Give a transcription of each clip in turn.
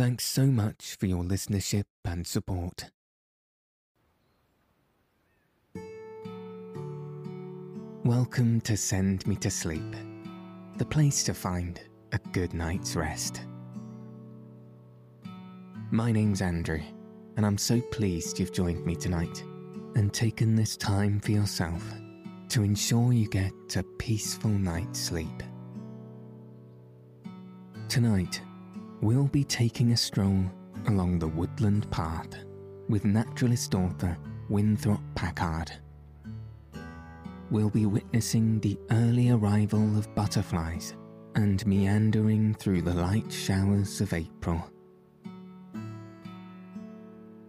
Thanks so much for your listenership and support. Welcome to Send Me to Sleep, the place to find a good night's rest. My name's Andrew, and I'm so pleased you've joined me tonight and taken this time for yourself to ensure you get a peaceful night's sleep. Tonight, we'll be taking a stroll along the woodland path with naturalist author Winthrop Packard. We'll be witnessing the early arrival of butterflies and meandering through the light showers of April.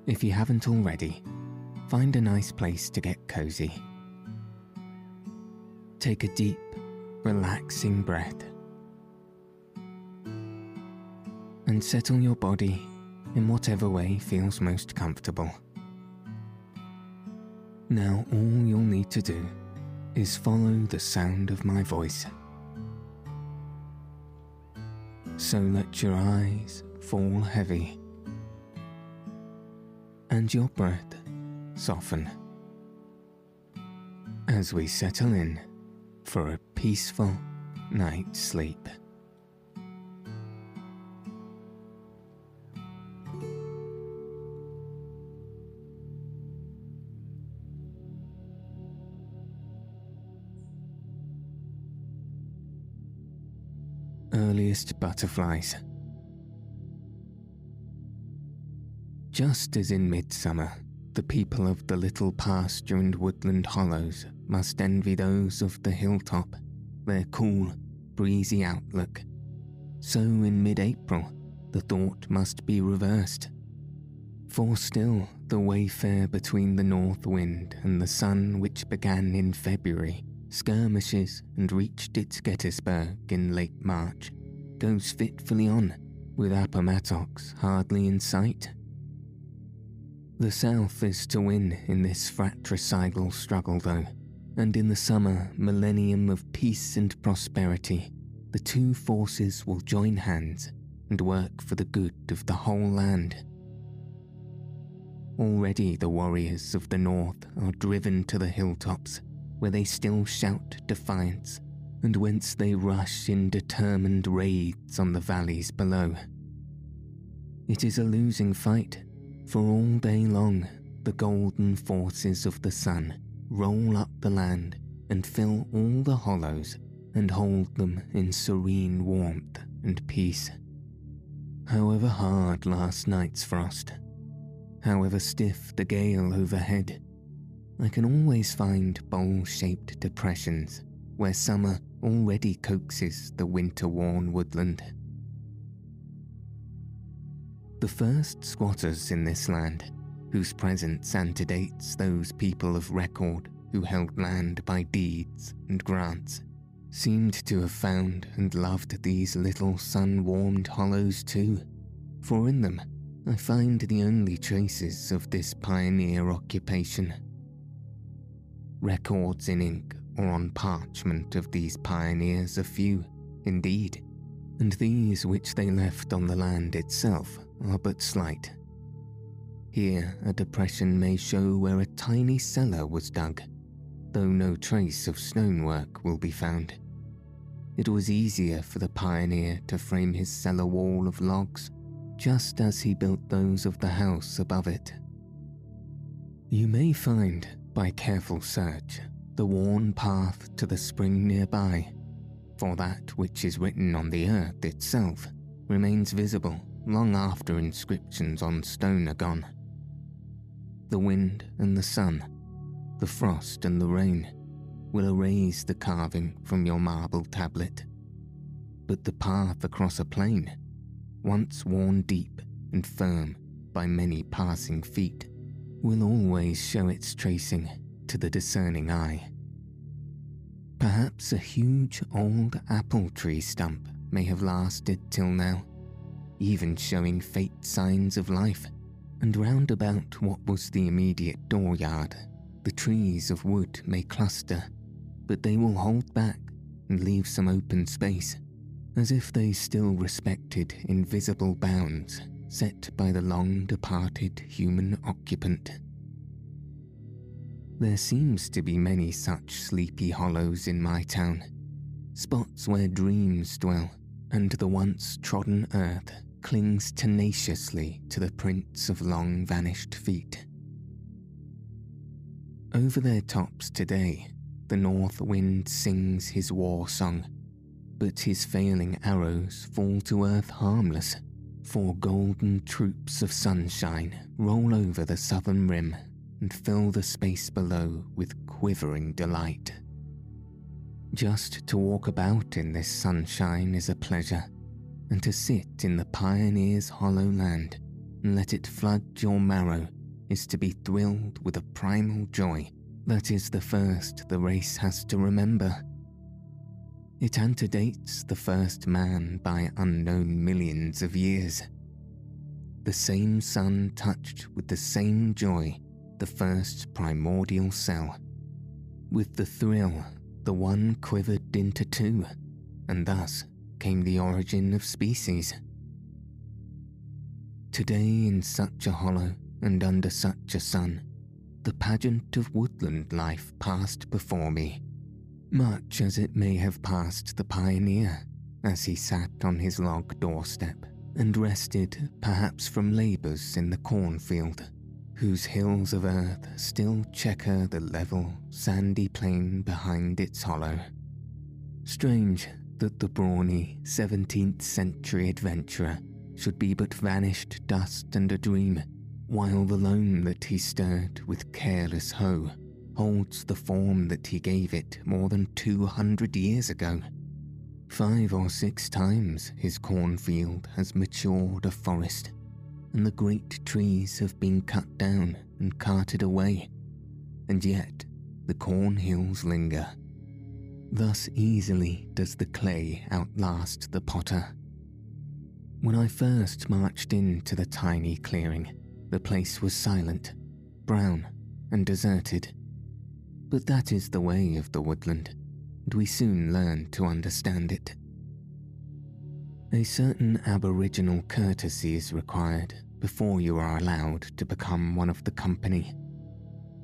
If you haven't already, find a nice place to get cozy. Take a deep, relaxing breath and settle your body in whatever way feels most comfortable. Now, all you'll need to do is follow the sound of my voice. So let your eyes fall heavy and your breath soften as we settle in for a peaceful night's sleep. Butterflies. Just as in midsummer, the people of the little pasture and woodland hollows must envy those of the hilltop their cool, breezy outlook. So in mid April, the thought must be reversed. For still, the wayfare between the north wind and the sun, which began in February, skirmishes and reached its Gettysburg in late March, goes fitfully on, with Appomattox hardly in sight. The South is to win in this fratricidal struggle, though, and in the summer millennium of peace and prosperity, the two forces will join hands and work for the good of the whole land. Already the warriors of the North are driven to the hilltops where they still shout defiance, and whence they rush in determined raids on the valleys below. It is a losing fight, for all day long the golden forces of the sun roll up the land and fill all the hollows and hold them in serene warmth and peace. However hard last night's frost, however stiff the gale overhead, I can always find bowl shaped depressions where summer already coaxes the winter worn woodland. The first squatters in this land, whose presence antedates those people of record who held land by deeds and grants, seemed to have found and loved these little sun warmed hollows too, for in them I find the only traces of this pioneer occupation Records in ink on parchment of these pioneers are few, indeed, and these which they left on the land itself are but slight. Here, a depression may show where a tiny cellar was dug, though no trace of stonework will be found. It was easier for the pioneer to frame his cellar wall of logs, just as he built those of the house above it. You may find by careful search, the worn path to the spring nearby, for that which is written on the earth itself remains visible long after inscriptions on stone are gone. The wind and the sun, the frost and the rain will erase the carving from your marble tablet, but the path across a plain once worn deep and firm by many passing feet, will always show its tracing to the discerning eye. Perhaps a huge old apple tree stump may have lasted till now, even showing faint signs of life, and round about what was the immediate dooryard, the trees of wood may cluster, but they will hold back and leave some open space, as if they still respected invisible bounds set by the long departed human occupant. There seems to be many such sleepy hollows in my town, spots where dreams dwell, and the once trodden earth clings tenaciously to the prints of long vanished feet. Over their tops today, the north wind sings his war song, but his failing arrows fall to earth harmless for golden troops of sunshine roll over the southern rim and fill the space below with quivering delight. Just to walk about in this sunshine is a pleasure, and to sit in the pioneer's hollow land and let it flood your marrow is to be thrilled with a primal joy that is the first the race has to remember it antedates the first man by unknown millions of years. The same sun touched with the same joy the first primordial cell. With the thrill, the one quivered into two, and thus came the origin of species. Today, in such a hollow and under such a sun, the pageant of woodland life passed before me much as it may have passed the pioneer as he sat on his log doorstep and rested perhaps from labours in the cornfield, whose hills of earth still checker the level, sandy plain behind its hollow. Strange that the brawny 17th century adventurer should be but vanished dust and a dream, while the loam that he stirred with careless hoe holds the form that he gave it more than 200 years ago. Five or six times his cornfield has matured a forest, and the great trees have been cut down and carted away, and yet the corn hills linger. Thus easily does the clay outlast the potter. When I first marched into the tiny clearing, the place was silent, brown, and deserted. But that is the way of the woodland, and we soon learn to understand it. A certain aboriginal courtesy is required before you are allowed to become one of the company.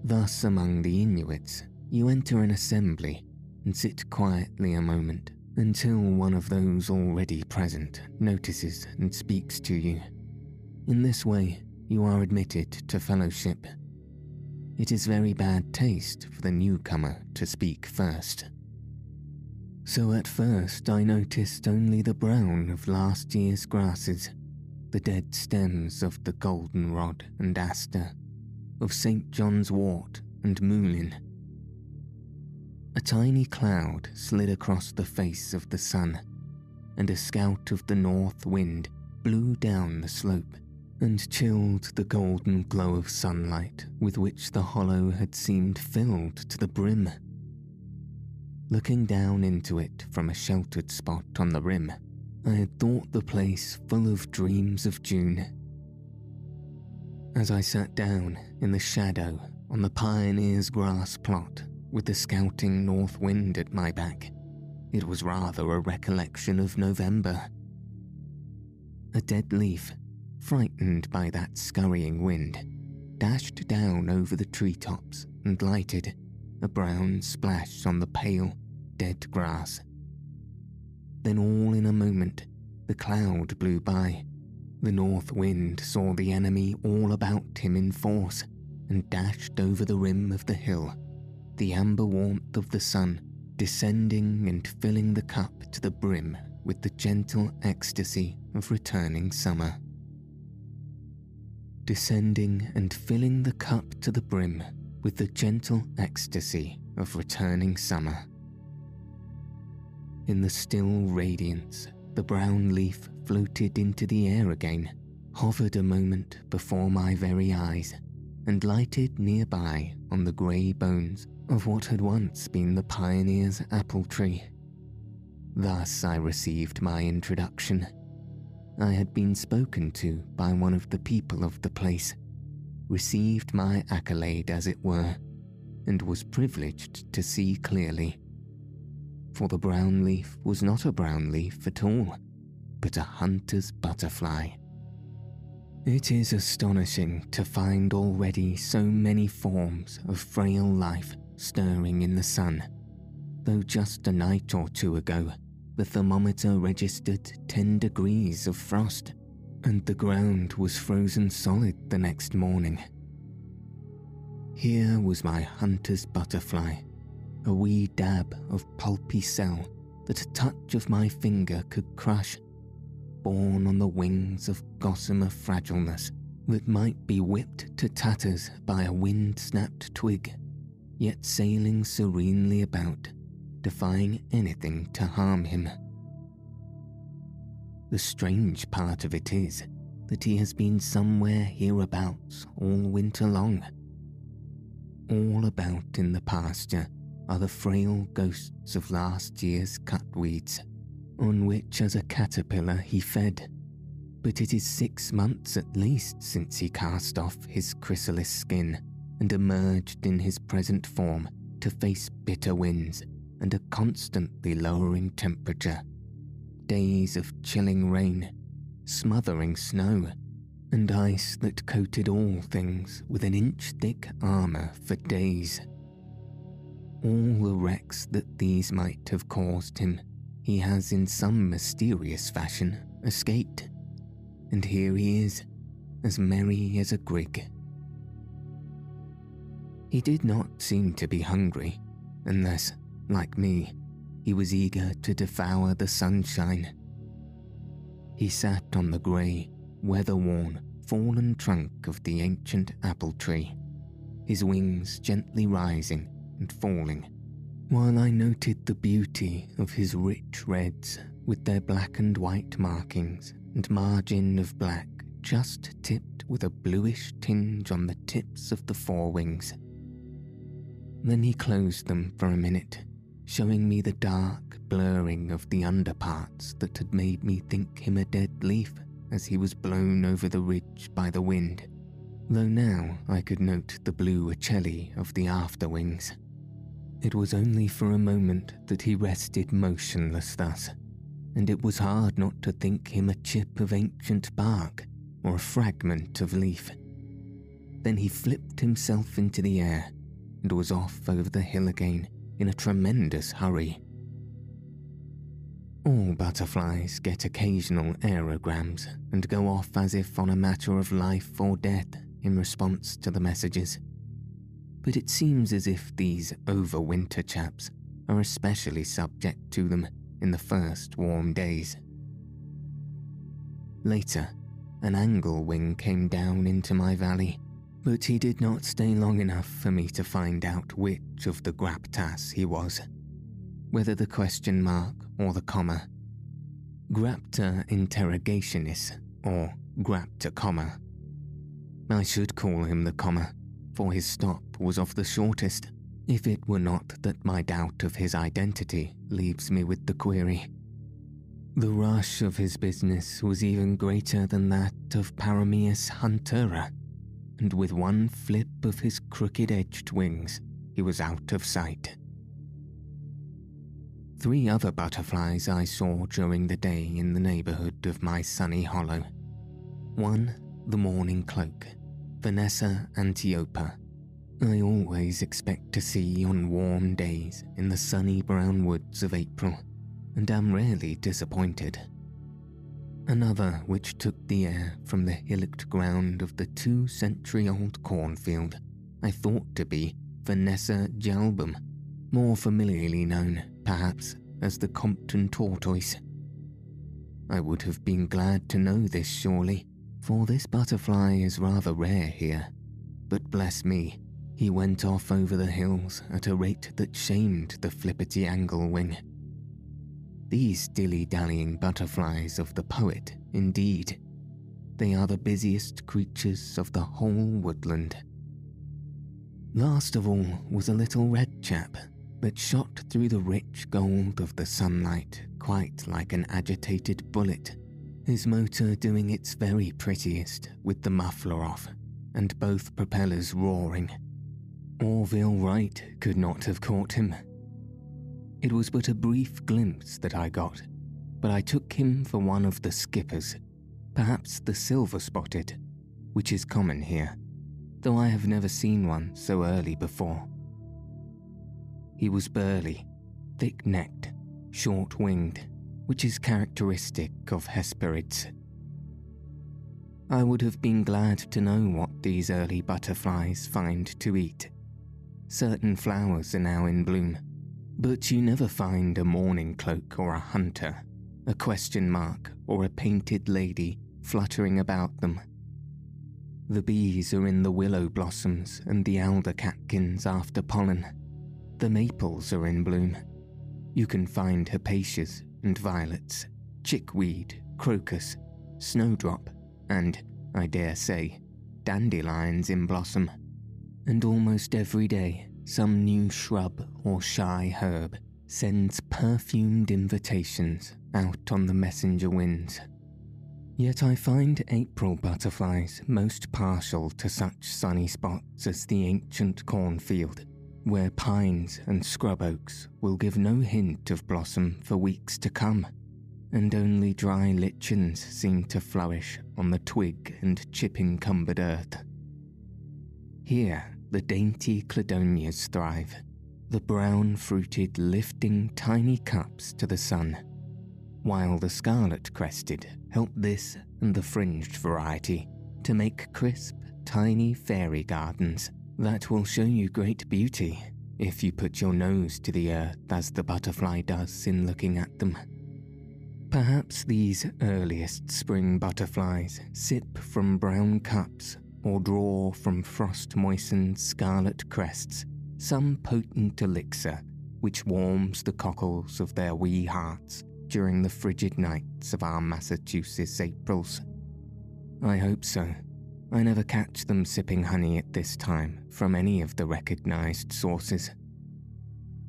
Thus, among the Inuits, you enter an assembly and sit quietly a moment until one of those already present notices and speaks to you. In this way, you are admitted to fellowship it is very bad taste for the newcomer to speak first. So at first I noticed only the brown of last year's grasses, the dead stems of the goldenrod and aster, of St. John's wort and mullein. A tiny cloud slid across the face of the sun, and a scout of the north wind blew down the slope and chilled the golden glow of sunlight with which the hollow had seemed filled to the brim. Looking down into it from a sheltered spot on the rim, I had thought the place full of dreams of June. As I sat down in the shadow on the pioneer's grass plot with the scouting north wind at my back, it was rather a recollection of November. A dead leaf frightened by that scurrying wind, dashed down over the treetops and lighted a brown splash on the pale, dead grass. Then, all in a moment, the cloud blew by. The north wind saw the enemy all about him in force and dashed over the rim of the hill, the amber warmth of the sun descending and filling the cup to the brim with the gentle ecstasy of returning summer descending and filling the cup to the brim with the gentle ecstasy of returning summer. In the still radiance, the brown leaf floated into the air again, hovered a moment before my very eyes, and lighted nearby on the grey bones of what had once been the pioneer's apple tree. Thus I received my introduction. I had been spoken to by one of the people of the place, received my accolade as it were, and was privileged to see clearly. For the brown leaf was not a brown leaf at all, but a hunter's butterfly. It is astonishing to find already so many forms of frail life stirring in the sun, though just a night or two ago the thermometer registered 10 degrees of frost, and the ground was frozen solid the next morning. Here was my hunter's butterfly, a wee dab of pulpy cell that a touch of my finger could crush, borne on the wings of gossamer fragileness that might be whipped to tatters by a wind snapped twig, yet sailing serenely about, defying anything to harm him. The strange part of it is that he has been somewhere hereabouts all winter long all about in the pasture are the frail ghosts of last year's cut weeds, on which as a caterpillar he fed. But it is six months at least since he cast off his chrysalis skin and emerged in his present form to face bitter winds and a constantly lowering temperature. Days of chilling rain, smothering snow, and ice that coated all things with an inch thick armour for days. All the wrecks that these might have caused him, he has in some mysterious fashion escaped. And here he is, as merry as a grig. He did not seem to be hungry, unless, like me, he was eager to devour the sunshine. He sat on the grey, weather-worn, fallen trunk of the ancient apple tree, his wings gently rising and falling, while I noted the beauty of his rich reds with their black and white markings and margin of black just tipped with a bluish tinge on the tips of the forewings. Then he closed them for a minute, showing me the dark blurring of the underparts that had made me think him a dead leaf as he was blown over the ridge by the wind, though now I could note the blue ocelli of the after wings. It was only for a moment that he rested motionless thus, and it was hard not to think him a chip of ancient bark or a fragment of leaf. Then he flipped himself into the air and was off over the hill again in a tremendous hurry. All butterflies get occasional aerograms and go off as if on a matter of life or death in response to the messages. But it seems as if these overwinter chaps are especially subject to them in the first warm days. Later, an angle wing came down into my valley, but he did not stay long enough for me to find out which of the graptas he was whether the question mark or the comma. Grapta interrogationis or grapta comma. I should call him the comma, for his stop was of the shortest, if it were not that my doubt of his identity leaves me with the query. The rush of his business was even greater than that of Pyrameis huntera, and with one flip of his crooked edged wings, he was out of sight. Three other butterflies I saw during the day in the neighbourhood of my sunny hollow. One, the morning cloak, Vanessa antiopa. I always expect to see on warm days in the sunny brown woods of April, and am rarely disappointed. Another which took the air from the hillocked ground of the two century old cornfield, I thought to be Vanessa j-album, more familiarly known perhaps, as the Compton tortoise. I would have been glad to know this surely, for this butterfly is rather rare here. But bless me, he went off over the hills at a rate that shamed the flippity angle wing. These dilly dallying butterflies of the poet, indeed. They are the busiest creatures of the whole woodland. Last of all was a little red chap that shot through the rich gold of the sunlight quite like an agitated bullet, his motor doing its very prettiest with the muffler off and both propellers roaring. Orville Wright could not have caught him. It was but a brief glimpse that I got, but I took him for one of the skippers, perhaps the silver spotted, which is common here, though I have never seen one so early before. He was burly, thick necked, short winged, which is characteristic of Hesperids. I would have been glad to know what these early butterflies find to eat. Certain flowers are now in bloom, but you never find a mourning cloak or a hunter, a question mark or a painted lady fluttering about them. The bees are in the willow blossoms and the alder catkins after pollen. The maples are in bloom. You can find hepaticas and violets, chickweed, crocus, snowdrop, and, I dare say, dandelions in blossom. And almost every day, some new shrub or shy herb sends perfumed invitations out on the messenger winds. Yet I find April butterflies most partial to such sunny spots as the ancient cornfield where pines and scrub oaks will give no hint of blossom for weeks to come, and only dry lichens seem to flourish on the twig and chip encumbered earth. Here, the dainty cladonias thrive, the brown fruited lifting tiny cups to the sun, while the scarlet crested help this and the fringed variety to make crisp, tiny fairy gardens that will show you great beauty if you put your nose to the earth as the butterfly does in looking at them. Perhaps these earliest spring butterflies sip from brown cups or draw from frost moistened scarlet crests some potent elixir which warms the cockles of their wee hearts during the frigid nights of our Massachusetts Aprils. I hope so. I never catch them sipping honey at this time from any of the recognized sources.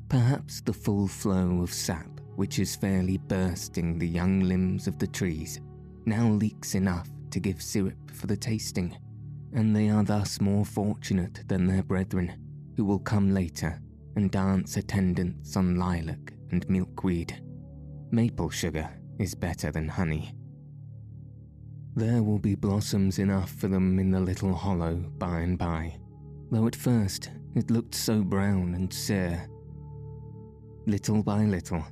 Perhaps the full flow of sap, which is fairly bursting the young limbs of the trees, now leaks enough to give syrup for the tasting, and they are thus more fortunate than their brethren, who will come later and dance attendance on lilac and milkweed. Maple sugar is better than honey. There will be blossoms enough for them in the little hollow by and by, though at first it looked so brown and sere. Little by little,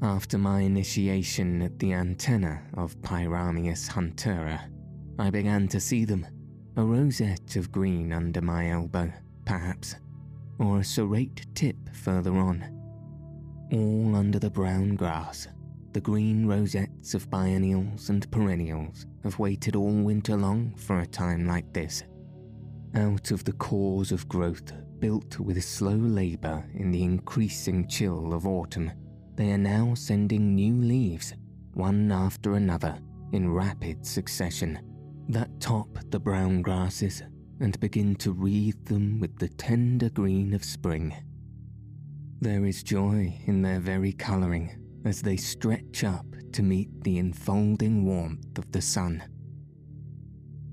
after my initiation at the antenna of Pyrameis huntera, I began to see them, a rosette of green under my elbow, perhaps, or a serrate tip further on, all under the brown grass the green rosettes of biennials and perennials have waited all winter long for a time like this. Out of the cores of growth built with slow labour in the increasing chill of autumn, they are now sending new leaves, one after another, in rapid succession, that top the brown grasses and begin to wreathe them with the tender green of spring. There is joy in their very colouring as they stretch up to meet the enfolding warmth of the sun.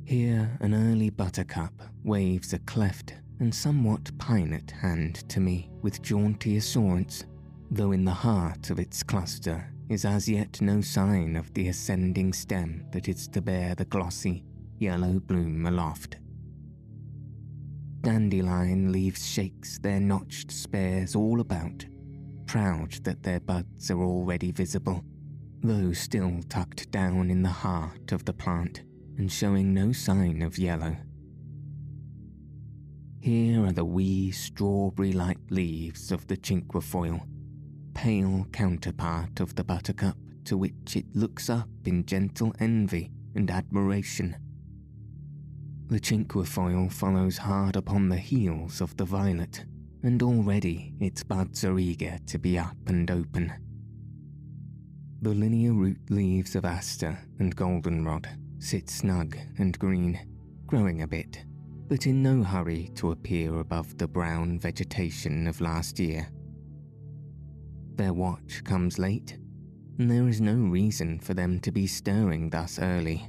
Here, an early buttercup waves a cleft and somewhat pinnate hand to me with jaunty assurance, though in the heart of its cluster is as yet no sign of the ascending stem that is to bear the glossy, yellow bloom aloft. Dandelion leaves shakes their notched spares all about proud that their buds are already visible, though still tucked down in the heart of the plant and showing no sign of yellow. Here are the wee strawberry like leaves of the cinquefoil, pale counterpart of the buttercup to which it looks up in gentle envy and admiration. The cinquefoil follows hard upon the heels of the violet, and already its buds are eager to be up and open. the linear root leaves of aster and goldenrod sit snug and green, growing a bit, but in no hurry to appear above the brown vegetation of last year. Their watch comes late, and there is no reason for them to be stirring thus early.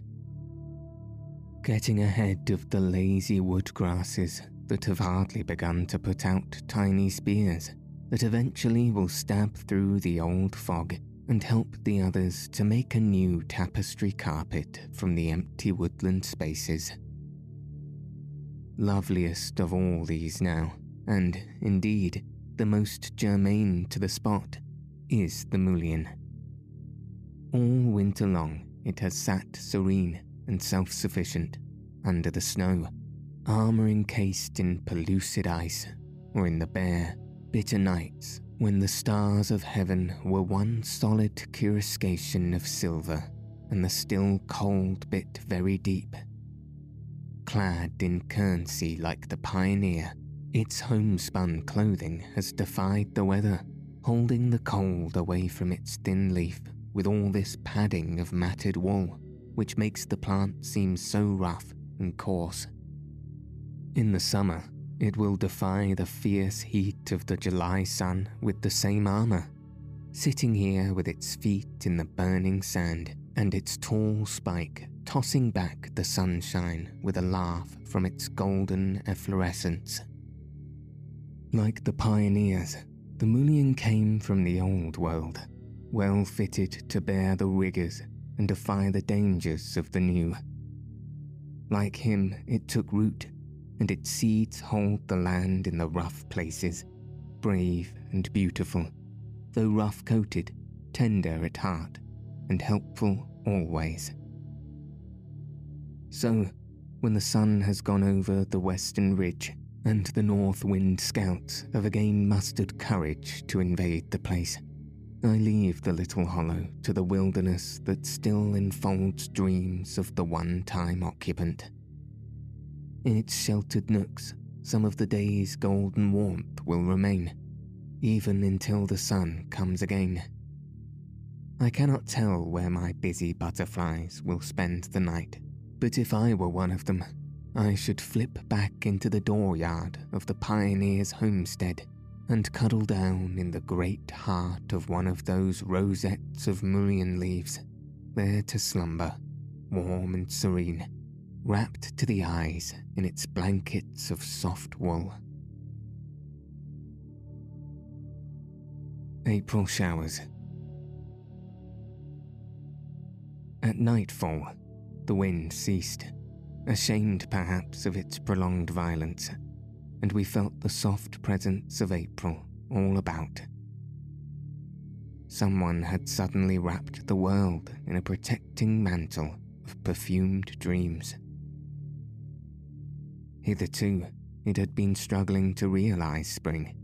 Getting ahead of the lazy wood grasses that have hardly begun to put out tiny spears that eventually will stab through the old fog and help the others to make a new tapestry carpet from the empty woodland spaces. Loveliest of all these now, and indeed the most germane to the spot, is the mullein. All winter long it has sat serene and self sufficient under the snow, armour encased in pellucid ice, or in the bare, bitter nights when the stars of heaven were one solid coruscation of silver and the still cold bit very deep. Clad in kersey like the pioneer, its homespun clothing has defied the weather, holding the cold away from its thin leaf with all this padding of matted wool, which makes the plant seem so rough and coarse. In the summer, it will defy the fierce heat of the July sun with the same armour, sitting here with its feet in the burning sand and its tall spike tossing back the sunshine with a laugh from its golden efflorescence. Like the pioneers, the mullein came from the old world, well fitted to bear the rigours and defy the dangers of the new. Like him, it took root and its seeds hold the land in the rough places, brave and beautiful, though rough coated, tender at heart, and helpful always. So, when the sun has gone over the western ridge, and the north wind scouts have again mustered courage to invade the place, I leave the little hollow to the wilderness that still enfolds dreams of the one time occupant. In its sheltered nooks, some of the day's golden warmth will remain, even until the sun comes again. I cannot tell where my busy butterflies will spend the night, but if I were one of them, I should flip back into the dooryard of the pioneer's homestead and cuddle down in the great heart of one of those rosettes of mullein leaves, there to slumber, warm and serene, wrapped to the eyes in its blankets of soft wool. April showers. At nightfall, the wind ceased, ashamed perhaps of its prolonged violence, and we felt the soft presence of April all about. Someone had suddenly wrapped the world in a protecting mantle of perfumed dreams. Hitherto, it had been struggling to realize spring,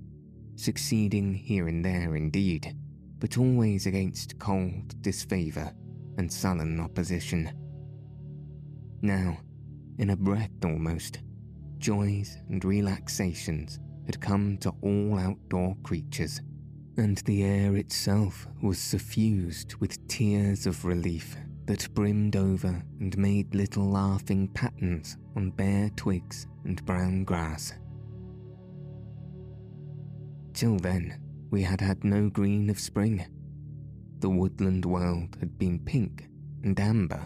succeeding here and there indeed, but always against cold disfavour and sullen opposition. Now, in a breath almost, joys and relaxations had come to all outdoor creatures, and the air itself was suffused with tears of relief that brimmed over and made little laughing patterns on bare twigs and brown grass. Till then, we had had no green of spring. The woodland world had been pink and amber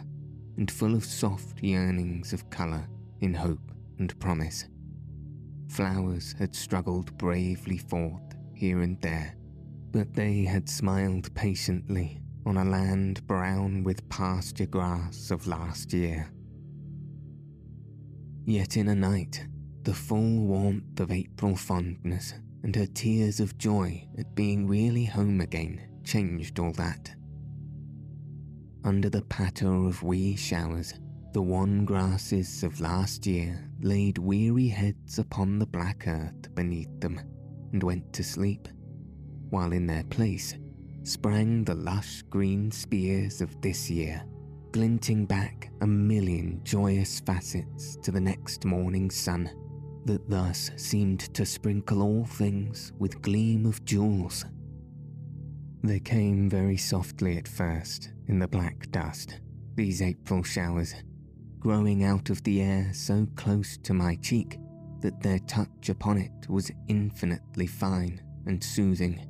and full of soft yearnings of colour in hope and promise. Flowers had struggled bravely forth here and there, but they had smiled patiently on a land brown with pasture grass of last year. Yet in a night, the full warmth of April fondness and her tears of joy at being really home again changed all that. Under the patter of wee showers, the wan grasses of last year laid weary heads upon the black earth beneath them and went to sleep, while in their place sprang the lush green spears of this year, glinting back a million joyous facets to the next morning's sun, that thus seemed to sprinkle all things with gleam of jewels. They came very softly at first in the black dust, these April showers, growing out of the air so close to my cheek that their touch upon it was infinitely fine and soothing.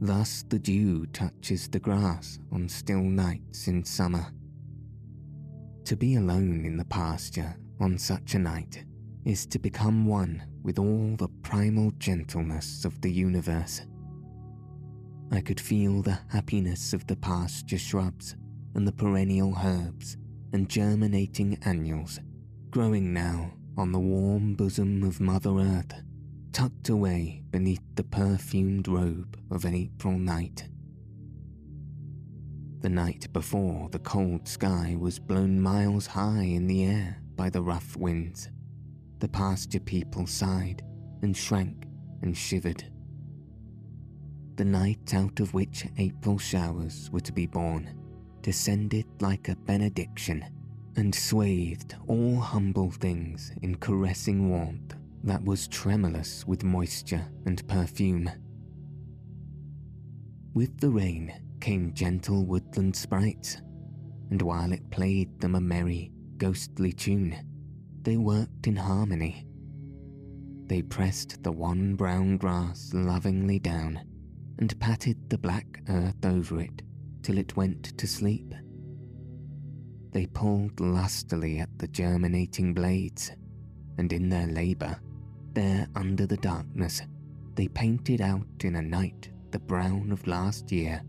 Thus the dew touches the grass on still nights in summer. To be alone in the pasture on such a night is to become one with all the primal gentleness of the universe. I could feel the happiness of the pasture shrubs and the perennial herbs and germinating annuals growing now on the warm bosom of Mother Earth, tucked away beneath the perfumed robe of an April night. The night before, the cold sky was blown miles high in the air by the rough winds. The pasture people sighed and shrank and shivered. The night out of which April showers were to be born descended like a benediction and swathed all humble things in caressing warmth that was tremulous with moisture and perfume. With the rain came gentle woodland sprites, and while it played them a merry, ghostly tune, they worked in harmony. They pressed the wan brown grass lovingly down and patted the black earth over it till it went to sleep. They pulled lustily at the germinating blades, and in their labour, there under the darkness, they painted out in a night the brown of last year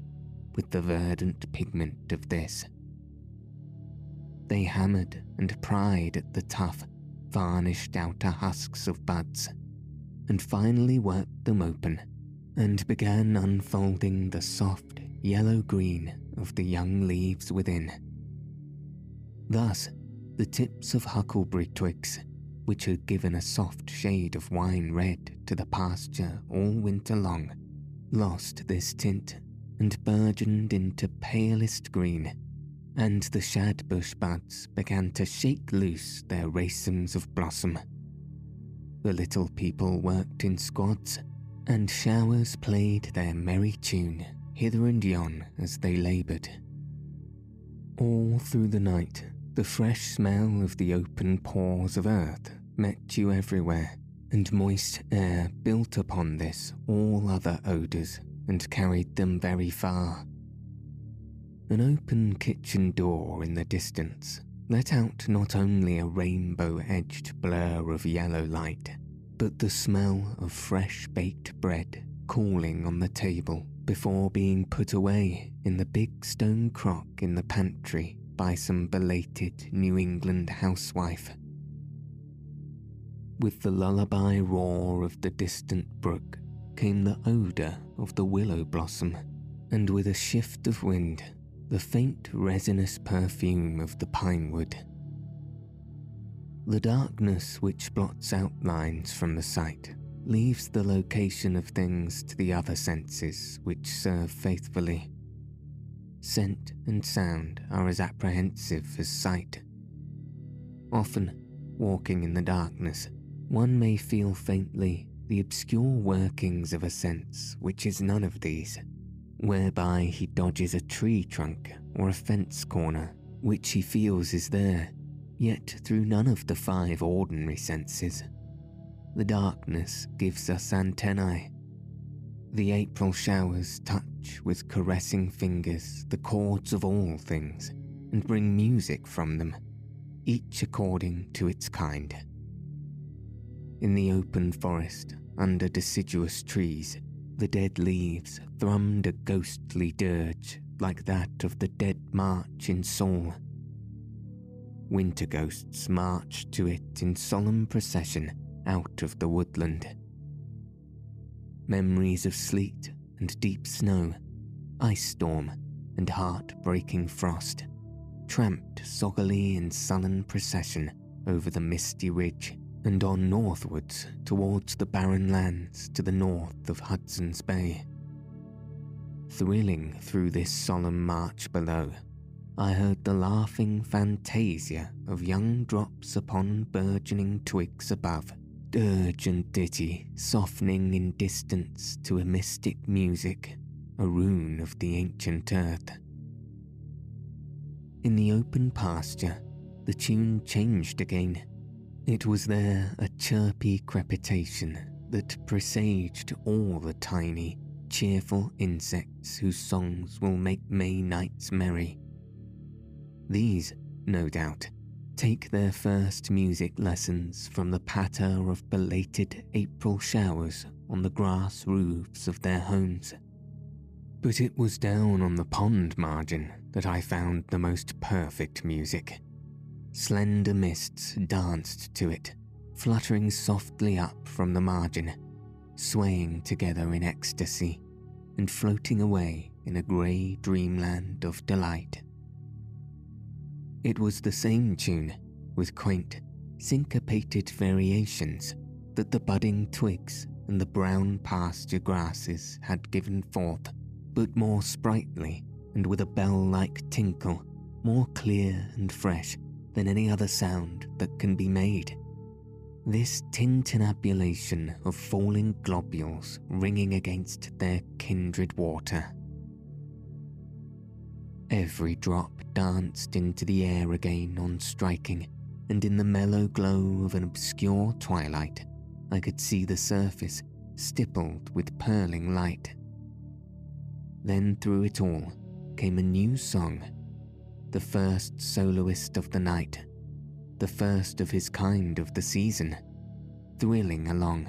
with the verdant pigment of this. They hammered and pried at the tough, varnished outer husks of buds, and finally worked them open and began unfolding the soft yellow green of the young leaves within. Thus, the tips of huckleberry twigs, which had given a soft shade of wine red to the pasture all winter long, lost this tint and burgeoned into palest green, and the shadbush buds began to shake loose their racemes of blossom. The little people worked in squads, and showers played their merry tune hither and yon as they laboured. All through the night, the fresh smell of the open pores of earth met you everywhere, and moist air built upon this all other odours and carried them very far. An open kitchen door in the distance let out not only a rainbow edged blur of yellow light, but the smell of fresh baked bread calling on the table before being put away in the big stone crock in the pantry by some belated New England housewife. With the lullaby roar of the distant brook came the odour of the willow blossom, and with a shift of wind, the faint resinous perfume of the pine wood. The darkness which blots outlines from the sight leaves the location of things to the other senses which serve faithfully. Scent and sound are as apprehensive as sight. Often, walking in the darkness, one may feel faintly the obscure workings of a sense which is none of these, whereby he dodges a tree trunk or a fence corner which he feels is there, yet through none of the five ordinary senses. The darkness gives us antennae. The April showers touch with caressing fingers the chords of all things and bring music from them, each according to its kind. In the open forest, under deciduous trees, the dead leaves thrummed a ghostly dirge like that of the dead march in Saul. Winter ghosts marched to it in solemn procession out of the woodland. Memories of sleet and deep snow, ice storm and heart-breaking frost tramped soggily in sullen procession over the misty ridge and on northwards towards the barren lands to the north of Hudson's Bay. Thrilling through this solemn march below, I heard the laughing fantasia of young drops upon burgeoning twigs above dirge and ditty softening in distance to a mystic music, a rune of the ancient earth. In the open pasture, the tune changed again. It was there a chirpy crepitation that presaged all the tiny, cheerful insects whose songs will make May nights merry. These, no doubt, take their first music lessons from the patter of belated April showers on the grass roofs of their homes. But it was down on the pond margin that I found the most perfect music. Slender mists danced to it, fluttering softly up from the margin, swaying together in ecstasy, and floating away in a grey dreamland of delight. It was the same tune, with quaint, syncopated variations that the budding twigs and the brown pasture grasses had given forth, but more sprightly and with a bell like tinkle, more clear and fresh than any other sound that can be made. This tintinnabulation of falling globules ringing against their kindred water. Every drop danced into the air again on striking, and in the mellow glow of an obscure twilight, I could see the surface stippled with purling light. Then through it all came a new song the first soloist of the night, the first of his kind of the season, thrilling along,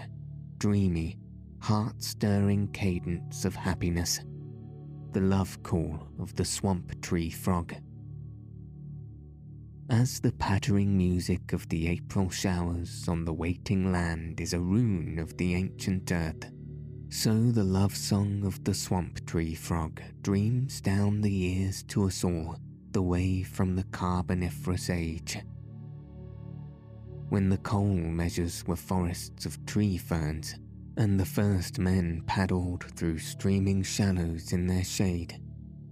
dreamy, heart stirring cadence of happiness, the love call of the swamp tree frog. As the pattering music of the April showers on the waiting land is a rune of the ancient earth, so the love song of the swamp tree frog dreams down the years to us all the way from the Carboniferous Age. When the coal measures were forests of tree ferns, and the first men paddled through streaming shallows in their shade,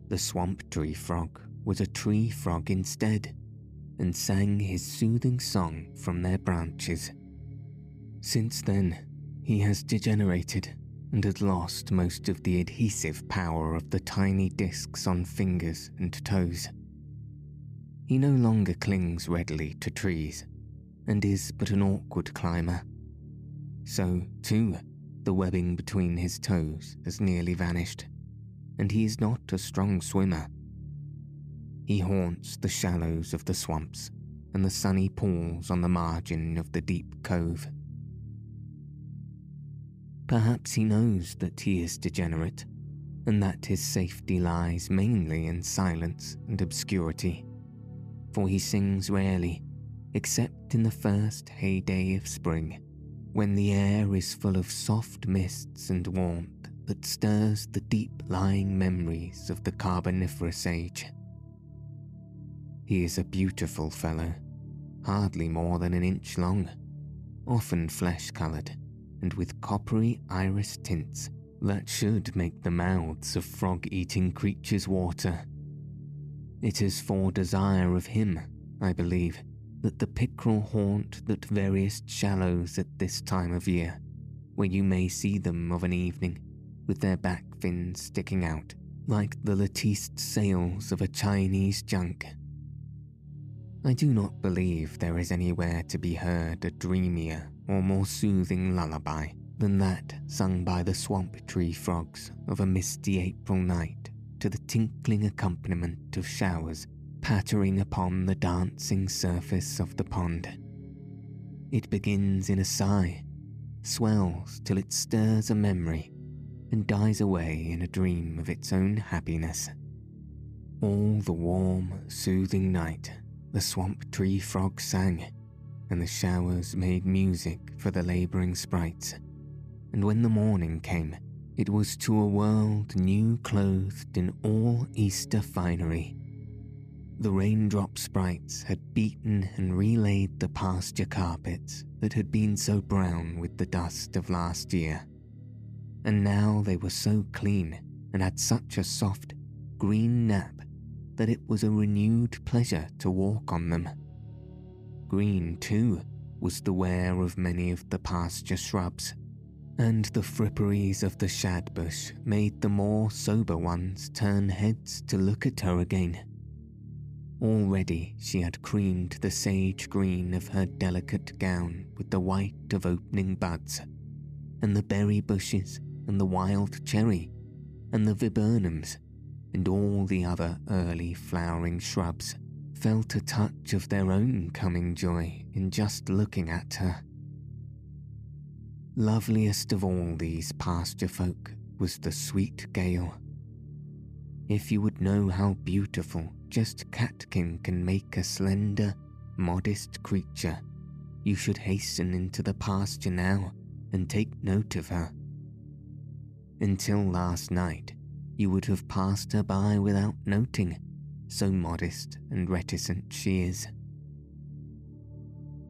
the swamp tree frog was a tree frog instead, and sang his soothing song from their branches. Since then, he has degenerated and has lost most of the adhesive power of the tiny discs on fingers and toes. He no longer clings readily to trees and is but an awkward climber. So, too, the webbing between his toes has nearly vanished, and he is not a strong swimmer. He haunts the shallows of the swamps and the sunny pools on the margin of the deep cove. Perhaps he knows that he is degenerate, and that his safety lies mainly in silence and obscurity for he sings rarely, except in the first heyday of spring, when the air is full of soft mists and warmth that stirs the deep lying memories of the Carboniferous Age. He is a beautiful fellow, hardly more than an inch long, often flesh coloured, and with coppery iris tints that should make the mouths of frog eating creatures water it is for desire of him, I believe, that the pickerel haunt that veriest shallows at this time of year, where you may see them of an evening, with their back fins sticking out, like the latticed sails of a Chinese junk. I do not believe there is anywhere to be heard a dreamier or more soothing lullaby than that sung by the swamp tree frogs of a misty April night to the tinkling accompaniment of showers pattering upon the dancing surface of the pond. It begins in a sigh, swells till it stirs a memory, and dies away in a dream of its own happiness. All the warm, soothing night, the swamp tree frog sang, and the showers made music for the labouring sprites. And when the morning came, it was to a world new clothed in all Easter finery. The raindrop sprites had beaten and relaid the pasture carpets that had been so brown with the dust of last year. And now they were so clean and had such a soft, green nap that it was a renewed pleasure to walk on them. Green, too, was the wear of many of the pasture shrubs, and the fripperies of the shadbush made the more sober ones turn heads to look at her again. Already she had creamed the sage green of her delicate gown with the white of opening buds, and the berry bushes, and the wild cherry, and the viburnums, and all the other early flowering shrubs felt a touch of their own coming joy in just looking at her. Loveliest of all these pasture folk was the sweet gale. If you would know how beautiful just catkin can make a slender, modest creature, you should hasten into the pasture now and take note of her. Until last night, you would have passed her by without noting, so modest and reticent she is.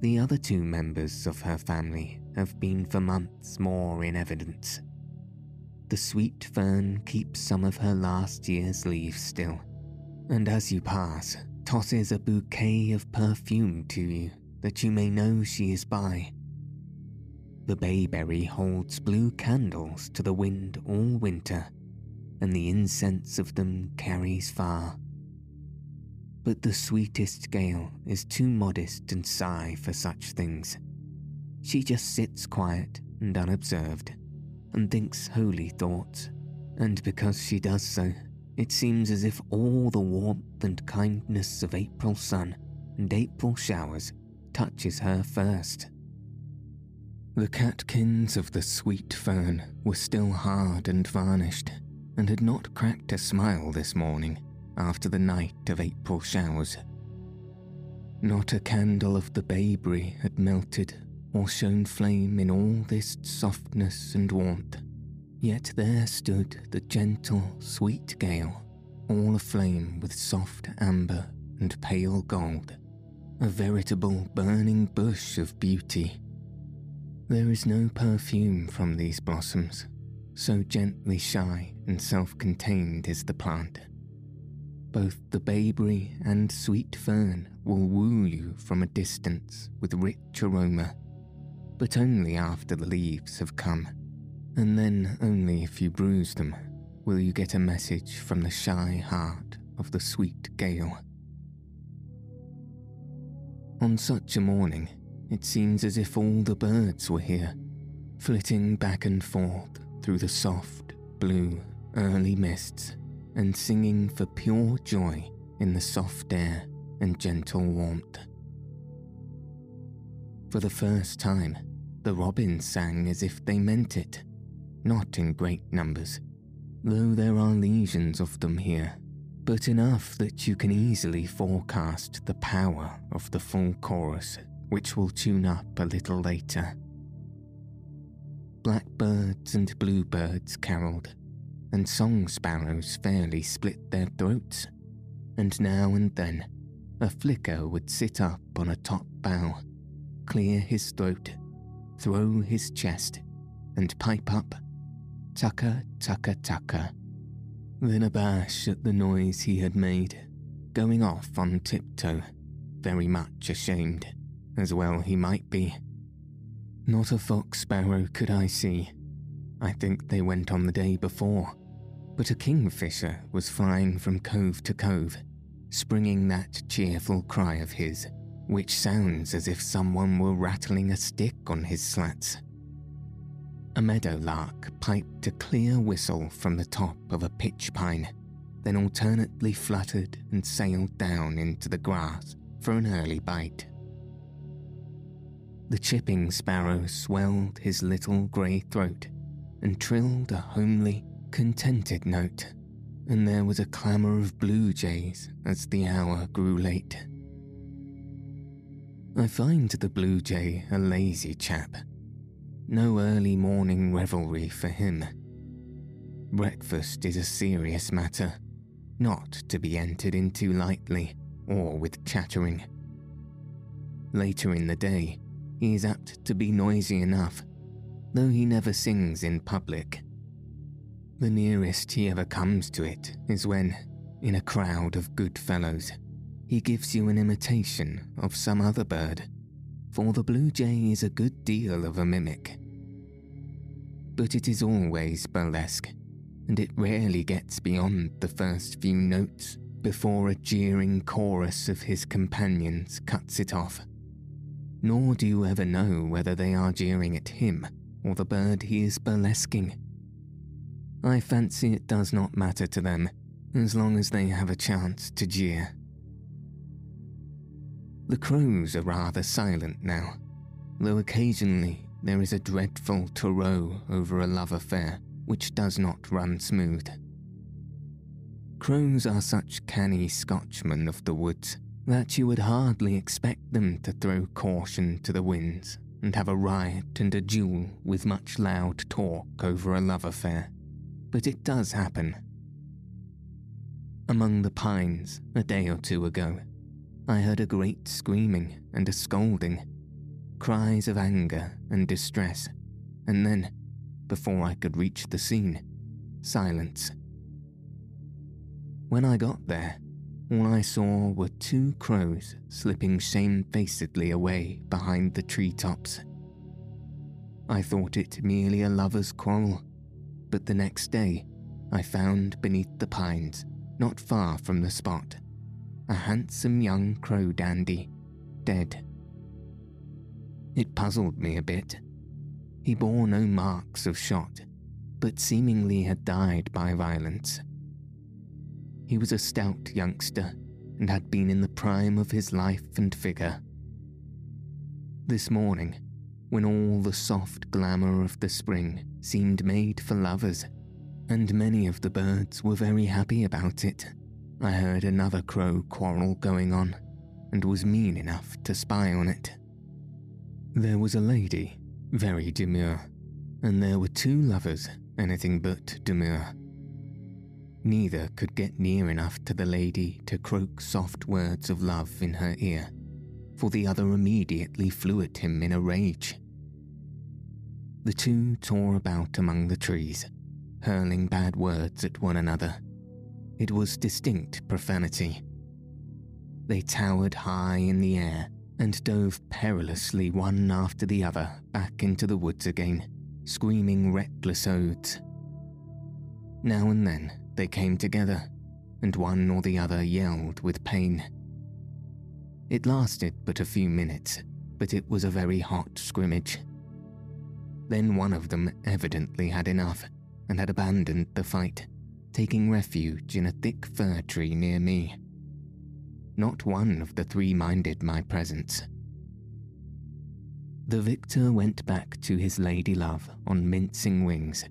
The other two members of her family have been for months more in evidence. The sweet fern keeps some of her last year's leaves still, and as you pass, tosses a bouquet of perfume to you that you may know she is by the bayberry holds blue candles to the wind all winter, and the incense of them carries far. But the sweetest gale is too modest and sigh for such things. She just sits quiet and unobserved, and thinks holy thoughts, and because she does so, it seems as if all the warmth and kindness of April sun and April showers touches her first. The catkins of the sweet fern were still hard and varnished, and had not cracked a smile this morning after the night of April showers. Not a candle of the bayberry had melted or shown flame in all this softness and warmth, yet there stood the gentle, sweet gale, all aflame with soft amber and pale gold, a veritable burning bush of beauty there is no perfume from these blossoms, so gently shy and self contained is the plant. Both the bayberry and sweet fern will woo you from a distance with rich aroma, but only after the leaves have come, and then only if you bruise them will you get a message from the shy heart of the sweet gale. On such a morning, it seems as if all the birds were here, flitting back and forth through the soft, blue, early mists, and singing for pure joy in the soft air and gentle warmth. For the first time, the robins sang as if they meant it, not in great numbers, though there are legions of them here, but enough that you can easily forecast the power of the full chorus which will tune up a little later. Blackbirds and bluebirds carolled, and song sparrows fairly split their throats, and now and then a flicker would sit up on a top bough, clear his throat, throw his chest, and pipe up, tucker, tucker, tucker, then abash at the noise he had made, going off on tiptoe, very much ashamed as well he might be. Not a fox sparrow could I see. I think they went on the day before, but a kingfisher was flying from cove to cove, springing that cheerful cry of his, which sounds as if someone were rattling a stick on his slats. A meadowlark piped a clear whistle from the top of a pitch pine, then alternately fluttered and sailed down into the grass for an early bite. The chipping sparrow swelled his little grey throat and trilled a homely, contented note, and there was a clamour of blue jays as the hour grew late. I find the blue jay a lazy chap. No early morning revelry for him. Breakfast is a serious matter, not to be entered into lightly or with chattering. Later in the day, he is apt to be noisy enough, though he never sings in public. The nearest he ever comes to it is when, in a crowd of good fellows, he gives you an imitation of some other bird, for the blue jay is a good deal of a mimic. But it is always burlesque, and it rarely gets beyond the first few notes before a jeering chorus of his companions cuts it off. Nor do you ever know whether they are jeering at him or the bird he is burlesquing. I fancy it does not matter to them as long as they have a chance to jeer. The crows are rather silent now, though occasionally there is a dreadful turo over a love affair which does not run smooth. Crows are such canny Scotchmen of the woods that you would hardly expect them to throw caution to the winds and have a riot and a duel with much loud talk over a love affair. But it does happen. Among the pines, a day or two ago, I heard a great screaming and a scolding, cries of anger and distress, and then, before I could reach the scene, silence. When I got there, all I saw were two crows slipping shamefacedly away behind the treetops. I thought it merely a lover's quarrel, but the next day I found beneath the pines, not far from the spot, a handsome young crow dandy, dead. It puzzled me a bit. He bore no marks of shot, but seemingly had died by violence. He was a stout youngster and had been in the prime of his life and vigour. This morning, when all the soft glamour of the spring seemed made for lovers, and many of the birds were very happy about it, I heard another crow quarrel going on, and was mean enough to spy on it. There was a lady, very demure, and there were two lovers, anything but demure. Neither could get near enough to the lady to croak soft words of love in her ear, for the other immediately flew at him in a rage. The two tore about among the trees, hurling bad words at one another. It was distinct profanity. They towered high in the air and dove perilously one after the other back into the woods again, screaming reckless oaths. Now and then they came together, and one or the other yelled with pain. It lasted but a few minutes, but it was a very hot scrimmage. Then one of them evidently had enough and had abandoned the fight, taking refuge in a thick fir tree near me. Not one of the three minded my presence. The victor went back to his lady love on mincing wings,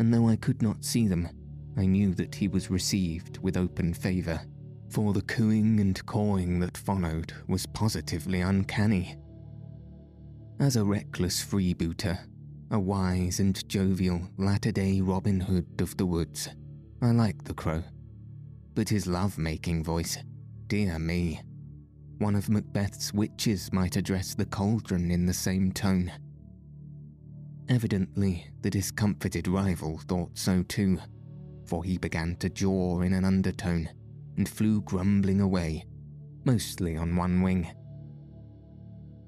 and though I could not see them, I knew that he was received with open favour, for the cooing and cawing that followed was positively uncanny. As a reckless freebooter, a wise and jovial latter day Robin Hood of the woods, I like the crow. But his love making voice, dear me. One of Macbeth's witches might address the cauldron in the same tone. Evidently, the discomfited rival thought so too for he began to jaw in an undertone and flew grumbling away, mostly on one wing.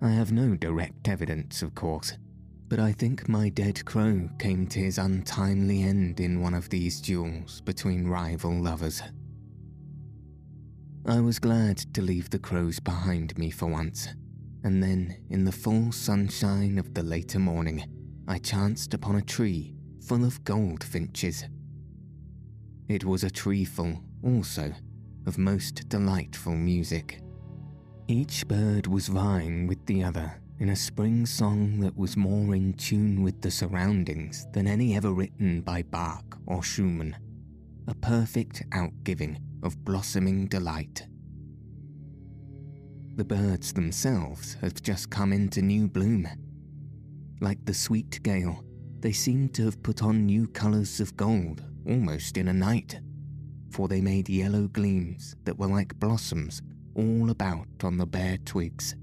I have no direct evidence, of course, but I think my dead crow came to his untimely end in one of these duels between rival lovers. I was glad to leave the crows behind me for once, and then, in the full sunshine of the later morning, I chanced upon a tree full of goldfinches. It was a tree full, also, of most delightful music. Each bird was vying with the other in a spring song that was more in tune with the surroundings than any ever written by Bach or Schumann, a perfect outgiving of blossoming delight. The birds themselves have just come into new bloom. Like the sweet gale, they seem to have put on new colours of gold almost in a night, for they made yellow gleams that were like blossoms all about on the bare twigs,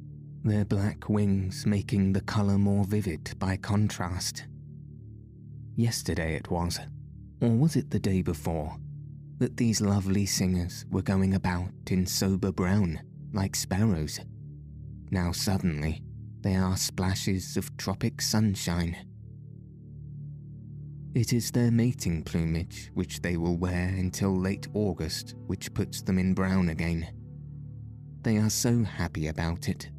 their black wings making the colour more vivid by contrast. Yesterday it was, or was it the day before, that these lovely singers were going about in sober brown, like sparrows. Now suddenly, they are splashes of tropic sunshine. It is their mating plumage which they will wear until late August, which puts them in brown again. They are so happy about it,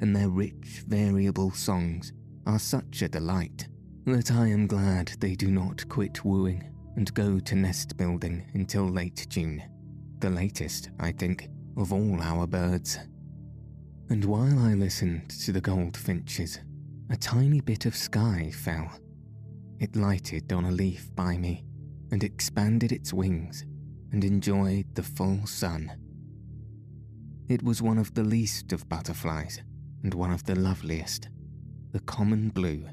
and their rich, variable songs are such a delight that I am glad they do not quit wooing and go to nest building until late June, the latest, I think, of all our birds. And while I listened to the goldfinches, a tiny bit of sky fell. It lighted on a leaf by me and expanded its wings and enjoyed the full sun. It was one of the least of butterflies and one of the loveliest, the common blue,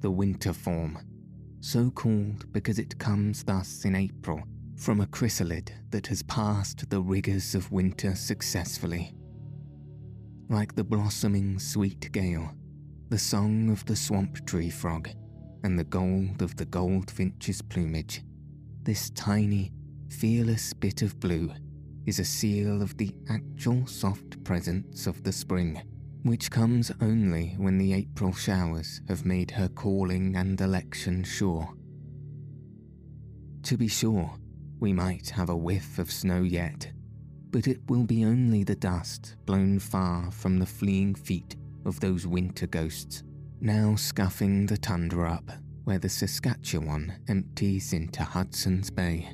the winter form, so called because it comes thus in April from a chrysalid that has passed the rigours of winter successfully. Like the blossoming sweet gale, the song of the swamp tree frog, and the gold of the goldfinch's plumage, this tiny, fearless bit of blue is a seal of the actual soft presence of the spring, which comes only when the April showers have made her calling and election sure. To be sure, we might have a whiff of snow yet, but it will be only the dust blown far from the fleeing feet of those winter ghosts, now scuffing the tundra up where the Saskatchewan empties into Hudson's Bay.